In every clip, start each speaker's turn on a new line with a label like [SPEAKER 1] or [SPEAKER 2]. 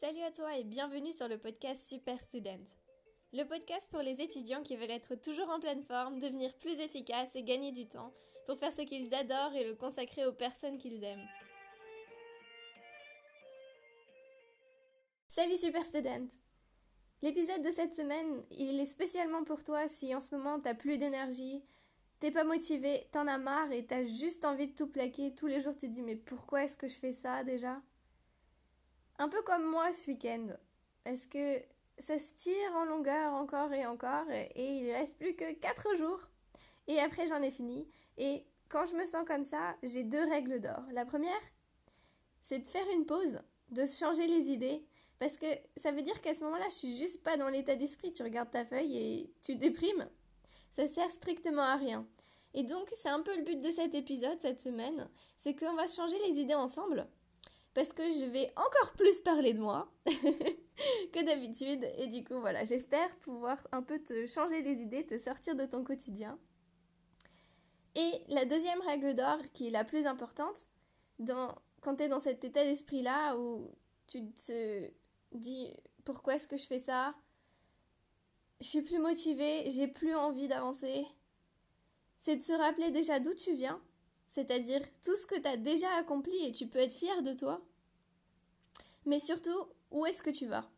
[SPEAKER 1] Salut à toi et bienvenue sur le podcast Super Student. Le podcast pour les étudiants qui veulent être toujours en pleine forme, devenir plus efficaces et gagner du temps pour faire ce qu'ils adorent et le consacrer aux personnes qu'ils aiment. Salut Super Student L'épisode de cette semaine, il est spécialement pour toi si en ce moment t'as plus d'énergie, t'es pas motivé, t'en as marre et t'as juste envie de tout plaquer. Tous les jours tu te dis mais pourquoi est-ce que je fais ça déjà? Un peu comme moi ce week-end. Est-ce que ça se tire en longueur encore et encore et il reste plus que 4 jours. Et après j'en ai fini. Et quand je me sens comme ça, j'ai deux règles d'or. La première, c'est de faire une pause, de changer les idées. Parce que ça veut dire qu'à ce moment-là, je suis juste pas dans l'état d'esprit. Tu regardes ta feuille et tu déprimes. Ça sert strictement à rien. Et donc, c'est un peu le but de cet épisode, cette semaine. C'est qu'on va changer les idées ensemble parce que je vais encore plus parler de moi que d'habitude. Et du coup, voilà, j'espère pouvoir un peu te changer les idées, te sortir de ton quotidien. Et la deuxième règle d'or, qui est la plus importante, quand tu es dans cet état d'esprit-là où tu te dis pourquoi est-ce que je fais ça? Je suis plus motivée, j'ai plus envie d'avancer. C'est de se rappeler déjà d'où tu viens c'est-à-dire tout ce que tu as déjà accompli et tu peux être fier de toi. Mais surtout, où est-ce que tu vas?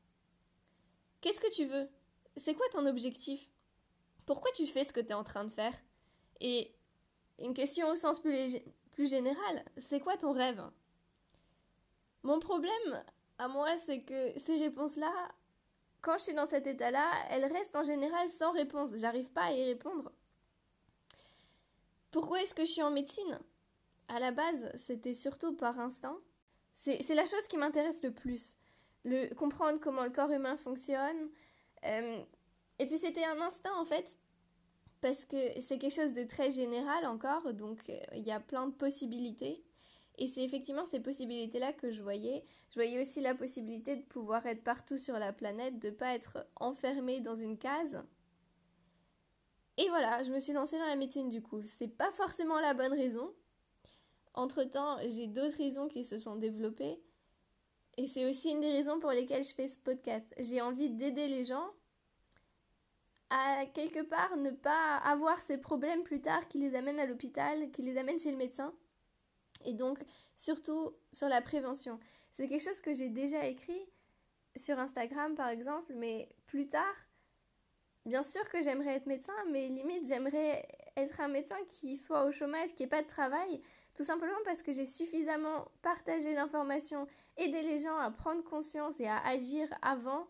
[SPEAKER 1] Qu'est-ce que tu veux? C'est quoi ton objectif? Pourquoi tu fais ce que tu es en train de faire? Et une question au sens plus, général, c'est quoi ton rêve? Mon problème à moi, c'est que ces réponses-là, quand je suis dans cet état-là, elles restent en général sans réponse. J'arrive pas à y répondre. Pourquoi est-ce que je suis en médecine? À la base, c'était surtout par instinct. C'est la chose qui m'intéresse le plus. Le, comprendre comment le corps humain fonctionne. Euh, et puis c'était un instinct en fait, parce que c'est quelque chose de très général encore, donc euh, il y a plein de possibilités. Et c'est effectivement ces possibilités-là que je voyais. Je voyais aussi la possibilité de pouvoir être partout sur la planète, de ne pas être enfermé dans une case, et voilà, je me suis lancée dans la médecine du coup. C'est pas forcément la bonne raison. Entre temps, j'ai d'autres raisons qui se sont développées. Et c'est aussi une des raisons pour lesquelles je fais ce podcast. J'ai envie d'aider les gens à quelque part ne pas avoir ces problèmes plus tard qui les amènent à l'hôpital, qui les amènent chez le médecin. Et donc, surtout sur la prévention. C'est quelque chose que j'ai déjà écrit sur Instagram par exemple, mais plus tard, Bien sûr que j'aimerais être médecin, mais limite j'aimerais être un médecin qui soit au chômage, qui n'ait pas de travail, tout simplement parce que j'ai suffisamment partagé l'information, aidé les gens à prendre conscience et à agir avant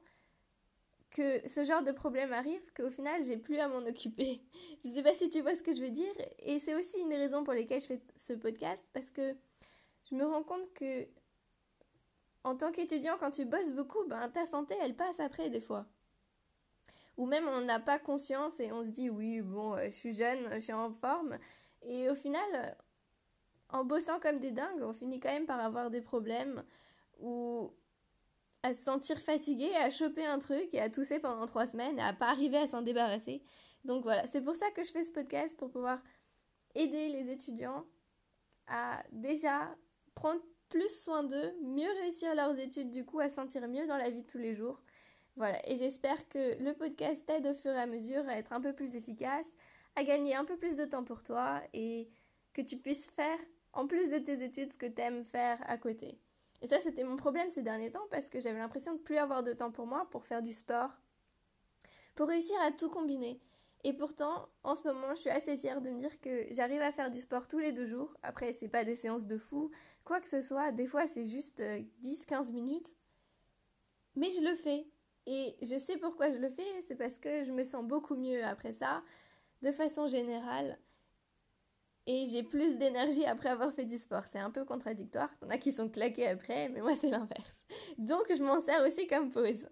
[SPEAKER 1] que ce genre de problème arrive, qu'au final j'ai plus à m'en occuper. Je ne sais pas si tu vois ce que je veux dire, et c'est aussi une des raisons pour lesquelles je fais ce podcast, parce que je me rends compte que en tant qu'étudiant, quand tu bosses beaucoup, ben, ta santé elle passe après des fois ou même on n'a pas conscience et on se dit oui, bon, euh, je suis jeune, je suis en forme. Et au final, euh, en bossant comme des dingues, on finit quand même par avoir des problèmes ou à se sentir fatigué, à choper un truc et à tousser pendant trois semaines à pas arriver à s'en débarrasser. Donc voilà, c'est pour ça que je fais ce podcast pour pouvoir aider les étudiants à déjà prendre plus soin d'eux, mieux réussir leurs études du coup, à se sentir mieux dans la vie de tous les jours voilà, et j'espère que le podcast t'aide au fur et à mesure à être un peu plus efficace, à gagner un peu plus de temps pour toi et que tu puisses faire, en plus de tes études, ce que tu aimes faire à côté. Et ça, c'était mon problème ces derniers temps parce que j'avais l'impression de plus avoir de temps pour moi, pour faire du sport, pour réussir à tout combiner. Et pourtant, en ce moment, je suis assez fière de me dire que j'arrive à faire du sport tous les deux jours. Après, c'est pas des séances de fou, quoi que ce soit. Des fois, c'est juste 10-15 euh, minutes. Mais je le fais. Et je sais pourquoi je le fais, c'est parce que je me sens beaucoup mieux après ça, de façon générale. Et j'ai plus d'énergie après avoir fait du sport. C'est un peu contradictoire. T'en as qui sont claqués après, mais moi c'est l'inverse. Donc je m'en sers aussi comme pause.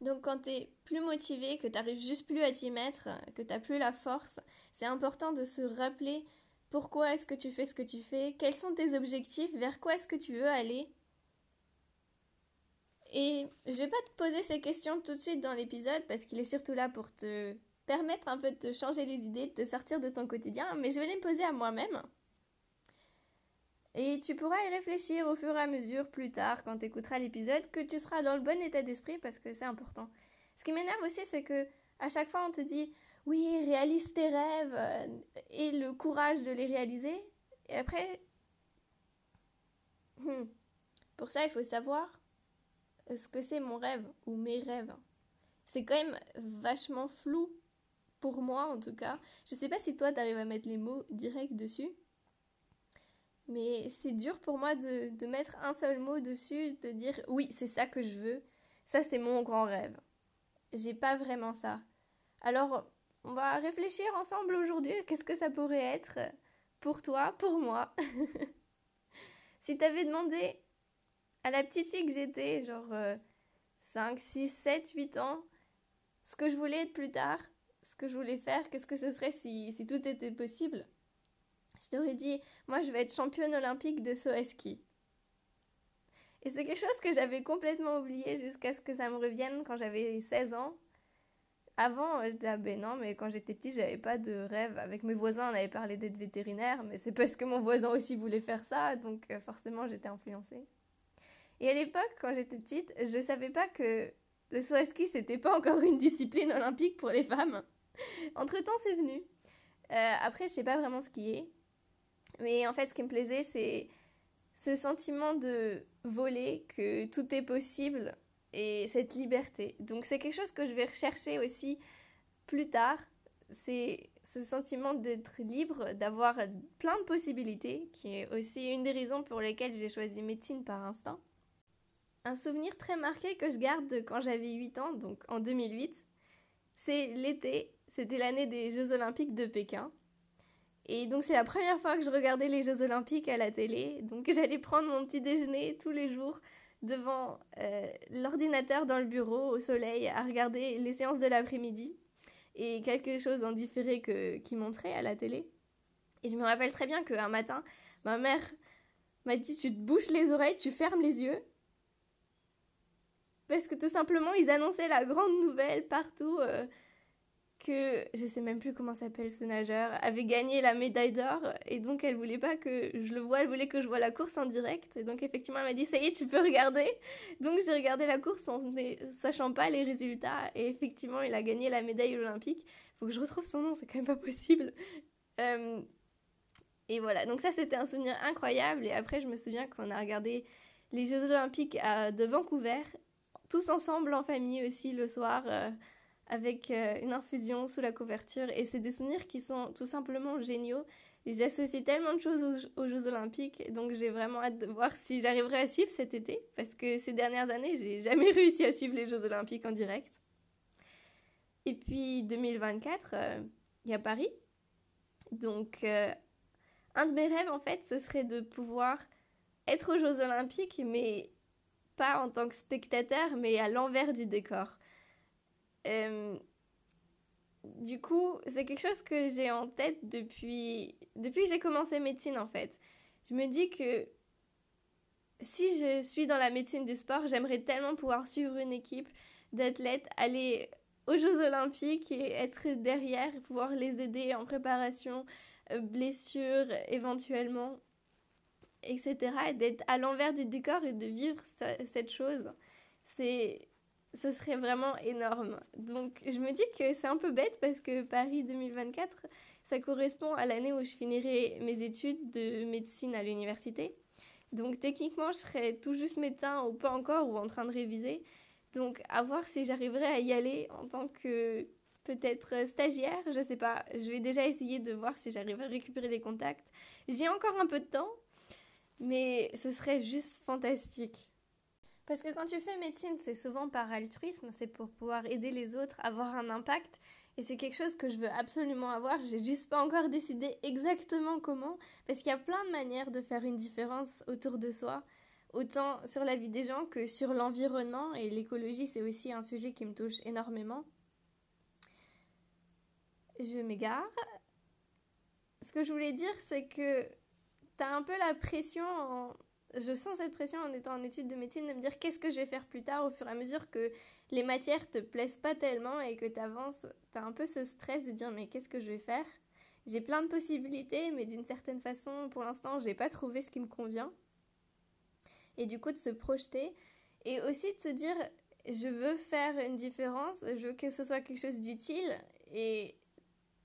[SPEAKER 1] Donc quand t'es plus motivé, que t'arrives juste plus à t'y mettre, que t'as plus la force, c'est important de se rappeler pourquoi est-ce que tu fais ce que tu fais, quels sont tes objectifs, vers quoi est-ce que tu veux aller, et je vais pas te poser ces questions tout de suite dans l'épisode parce qu'il est surtout là pour te permettre un peu de te changer les idées, de te sortir de ton quotidien, mais je vais les poser à moi-même. Et tu pourras y réfléchir au fur et à mesure plus tard quand tu écouteras l'épisode que tu seras dans le bon état d'esprit parce que c'est important. Ce qui m'énerve aussi c'est que à chaque fois on te dit oui, réalise tes rêves euh, et le courage de les réaliser et après hmm, pour ça il faut savoir ce que c'est mon rêve ou mes rêves? C'est quand même vachement flou pour moi en tout cas. Je sais pas si toi t'arrives à mettre les mots directs dessus. Mais c'est dur pour moi de, de, mettre un seul mot dessus, de dire oui, c'est ça que je veux, ça c'est mon grand rêve. J'ai pas vraiment ça. Alors, on va réfléchir ensemble aujourd'hui, qu'est-ce que ça pourrait être pour toi, pour moi? si t'avais demandé à la petite fille que j'étais, genre 5, 6, 7, 8 ans, ce que je voulais être plus tard, ce que je voulais faire, qu'est-ce que ce serait si, si tout était possible je t'aurais dit, moi je vais être championne olympique de saut à ski. Et c'est quelque chose que j'avais complètement oublié jusqu'à ce que ça me revienne quand j'avais 16 ans. Avant, je disais, ah ben non, mais quand j'étais petite, j'avais pas de rêve. Avec mes voisins, on avait parlé d'être vétérinaire, mais c'est parce que mon voisin aussi voulait faire ça, donc euh, forcément j'étais influencée. Et à l'époque, quand j'étais petite, je savais pas que le saut à ski, c'était pas encore une discipline olympique pour les femmes. Entre temps, c'est venu. Euh, après, je sais pas vraiment skier. Mais en fait, ce qui me plaisait, c'est ce sentiment de voler, que tout est possible et cette liberté. Donc c'est quelque chose que je vais rechercher aussi plus tard. C'est ce sentiment d'être libre, d'avoir plein de possibilités, qui est aussi une des raisons pour lesquelles j'ai choisi médecine par instant. Un souvenir très marqué que je garde de quand j'avais 8 ans, donc en 2008, c'est l'été, c'était l'année des Jeux olympiques de Pékin. Et donc c'est la première fois que je regardais les Jeux Olympiques à la télé. Donc j'allais prendre mon petit déjeuner tous les jours devant euh, l'ordinateur dans le bureau au soleil à regarder les séances de l'après-midi et quelque chose en différé que, qui montrait à la télé. Et je me rappelle très bien qu'un matin, ma mère m'a dit tu te bouches les oreilles, tu fermes les yeux. Parce que tout simplement, ils annonçaient la grande nouvelle partout. Euh, que je sais même plus comment s'appelle ce nageur avait gagné la médaille d'or. Et donc elle voulait pas que je le voie, elle voulait que je voie la course en direct. Et donc effectivement elle m'a dit ça y est tu peux regarder. Donc j'ai regardé la course en ne sachant pas les résultats. Et effectivement il a gagné la médaille olympique. Faut que je retrouve son nom c'est quand même pas possible. Euh, et voilà. Donc ça c'était un souvenir incroyable. Et après je me souviens qu'on a regardé les Jeux olympiques à, de Vancouver tous ensemble en famille aussi le soir euh, avec euh, une infusion sous la couverture. Et c'est des souvenirs qui sont tout simplement géniaux. J'associe tellement de choses aux, Jeux Olympiques, donc j'ai vraiment hâte de voir si j'arriverai à suivre cet été, parce que ces dernières années, j'ai jamais réussi à suivre les Jeux Olympiques en direct. Et puis 2024, il y a Paris. Donc, euh, un de mes rêves, en fait, ce serait de pouvoir être aux Jeux Olympiques, mais pas en tant que spectateur, mais à l'envers du décor. Euh, du coup, c'est quelque chose que j'ai en tête depuis, depuis que j'ai commencé médecine en fait. Je me dis que si je suis dans la médecine du sport, j'aimerais tellement pouvoir suivre une équipe d'athlètes, aller aux Jeux Olympiques et être derrière, pouvoir les aider en préparation, euh, blessures éventuellement, etc. Et d'être à l'envers du décor et de vivre cette chose. C'est ce serait vraiment énorme. Donc je me dis que c'est un peu bête parce que Paris 2024, ça correspond à l'année où je finirai mes études de médecine à l'université. Donc techniquement, je serais tout juste médecin ou pas encore ou en train de réviser. Donc à voir si j'arriverai à y aller en tant que peut-être stagiaire, je sais pas. Je vais déjà essayer de voir si j'arrive à récupérer les contacts. J'ai encore un peu de temps, mais ce serait juste fantastique. Parce que quand tu fais médecine, c'est souvent par altruisme, c'est pour pouvoir aider les autres, avoir un impact. Et c'est quelque chose que je veux absolument avoir. J'ai juste pas encore décidé exactement comment. Parce qu'il y a plein de manières de faire une différence autour de soi. Autant sur la vie des gens que sur l'environnement. Et l'écologie, c'est aussi un sujet qui me touche énormément. Je m'égare. Ce que je voulais dire, c'est que t'as un peu la pression je sens cette pression en étant en études de médecine de me dire qu'est-ce que je vais faire plus tard au fur et à mesure que les matières te plaisent pas tellement et que tu avances, tu as un peu ce stress de dire mais qu'est-ce que je vais faire? J'ai plein de possibilités, mais d'une certaine façon, pour l'instant, j'ai pas trouvé ce qui me convient. Et du coup, de se projeter et aussi de se dire, je veux faire une différence, je veux que ce soit quelque chose d'utile. Et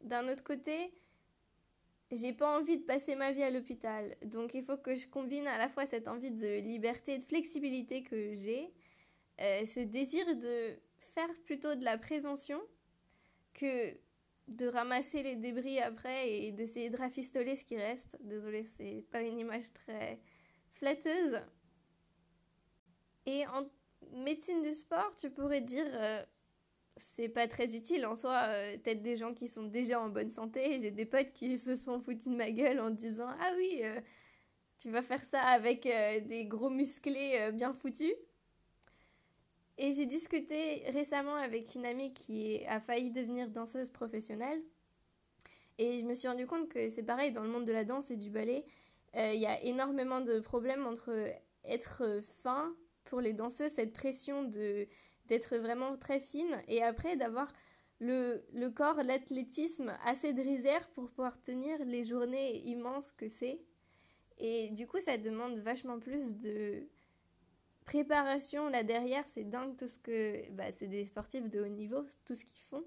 [SPEAKER 1] d'un autre côté, j'ai pas envie de passer ma vie à l'hôpital. Donc il faut que je combine à la fois cette envie de liberté et de flexibilité que j'ai, euh, ce désir de faire plutôt de la prévention que de ramasser les débris après et d'essayer de rafistoler ce qui reste. Désolée, c'est pas une image très flatteuse. Et en médecine du sport, tu pourrais dire euh, c'est pas très utile en soi. Euh, peut-être des gens qui sont déjà en bonne santé. J'ai des potes qui se sont foutus de ma gueule en disant ah oui, euh, tu vas faire ça avec des gros musclés bien foutus. Et j'ai discuté récemment avec une amie qui a failli devenir danseuse professionnelle. Et je me suis rendu compte que c'est pareil dans le monde de la danse et du ballet. Il y a énormément de problèmes entre être fin pour les danseuses cette pression de d'être vraiment très fine et après d'avoir le, le corps, l'athlétisme assez de réserve pour pouvoir tenir les journées immenses que c'est. Et du coup, ça demande vachement plus de préparation là derrière. C'est dingue tout ce que. Bah, c'est des sportifs de haut niveau, tout ce qu'ils font.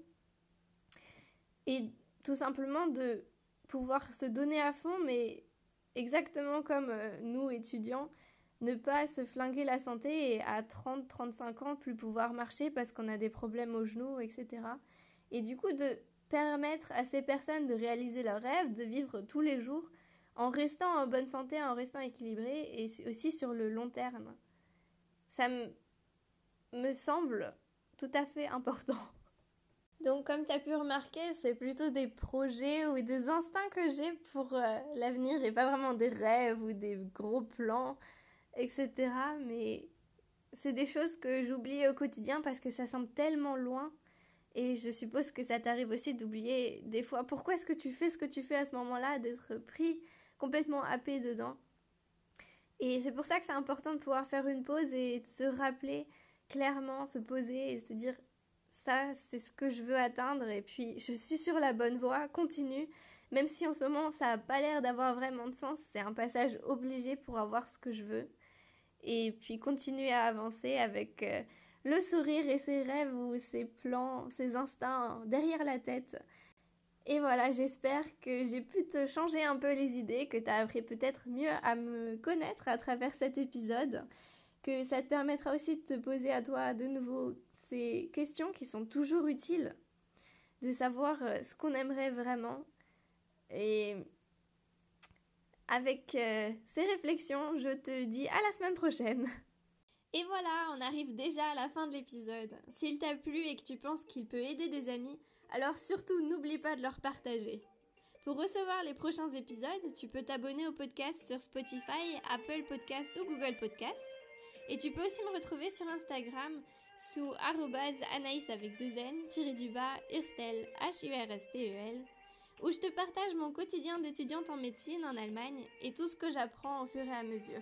[SPEAKER 1] Et tout simplement de pouvoir se donner à fond, mais exactement comme euh, nous étudiants, ne pas se flinguer la santé et à 30-35 ans plus pouvoir marcher parce qu'on a des problèmes aux genoux, etc. Et du coup de permettre à ces personnes de réaliser leurs rêves, de vivre tous les jours en restant en bonne santé, en restant équilibré et aussi sur le long terme. Ça me semble tout à fait important. Donc comme tu as pu remarquer, c'est plutôt des projets ou des instincts que j'ai pour euh, l'avenir et pas vraiment des rêves ou des gros plans etc. Mais c'est des choses que j'oublie au quotidien parce que ça semble tellement loin. Et je suppose que ça t'arrive aussi d'oublier des fois pourquoi est-ce que tu fais ce que tu fais à ce moment-là, d'être pris complètement happé dedans? Et c'est pour ça que c'est important de pouvoir faire une pause et de se rappeler clairement, se poser et se dire ça, c'est ce que je veux atteindre et puis je suis sur la bonne voie, continue. Même si en ce moment ça n'a pas l'air d'avoir vraiment de sens, c'est un passage obligé pour avoir ce que je veux et puis continuer à avancer avec euh, le sourire et ses rêves ou ses plans, ses instincts derrière la tête. Et voilà, j'espère que j'ai pu te changer un peu les idées, que tu as appris peut-être mieux à me connaître à travers cet épisode, que ça te permettra aussi de te poser à toi de nouveau ces questions qui sont toujours utiles, de savoir euh, ce qu'on aimerait vraiment. Et avec euh, ces réflexions, je te dis à la semaine prochaine. Et voilà, on arrive déjà à la fin de l'épisode. S'il t'a plu et que tu penses qu'il peut aider des amis, alors surtout n'oublie pas de leur partager. Pour recevoir les prochains épisodes, tu peux t'abonner au podcast sur Spotify, Apple Podcast ou Google Podcast. Et tu peux aussi me retrouver sur Instagram sous anaïs avec deux n, tiré du bas, urstel, H-U-R-S-T-E-L où je te partage mon quotidien d'étudiante en médecine en Allemagne et tout ce que j'apprends au fur et à mesure.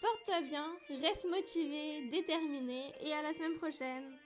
[SPEAKER 1] Porte-toi bien, reste motivé, déterminé et à la semaine prochaine